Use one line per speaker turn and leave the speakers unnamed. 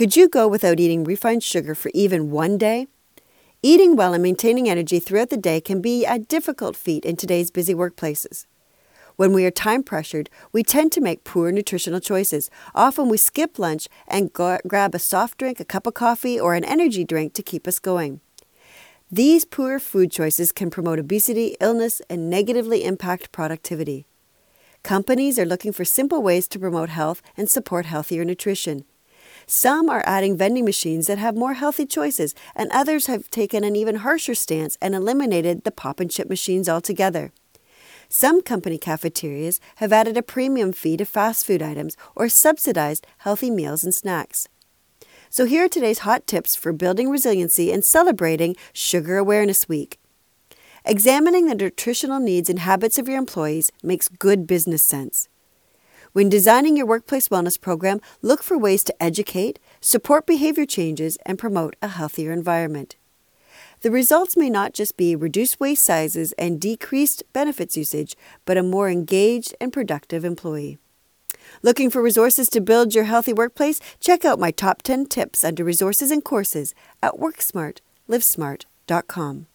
Could you go without eating refined sugar for even one day? Eating well and maintaining energy throughout the day can be a difficult feat in today's busy workplaces. When we are time pressured, we tend to make poor nutritional choices. Often we skip lunch and go- grab a soft drink, a cup of coffee, or an energy drink to keep us going. These poor food choices can promote obesity, illness, and negatively impact productivity. Companies are looking for simple ways to promote health and support healthier nutrition. Some are adding vending machines that have more healthy choices, and others have taken an even harsher stance and eliminated the pop and chip machines altogether. Some company cafeterias have added a premium fee to fast food items or subsidized healthy meals and snacks. So, here are today's hot tips for building resiliency and celebrating Sugar Awareness Week. Examining the nutritional needs and habits of your employees makes good business sense. When designing your workplace wellness program, look for ways to educate, support behavior changes, and promote a healthier environment. The results may not just be reduced waist sizes and decreased benefits usage, but a more engaged and productive employee. Looking for resources to build your healthy workplace? Check out my top 10 tips under resources and courses at WorkSmartLivesmart.com.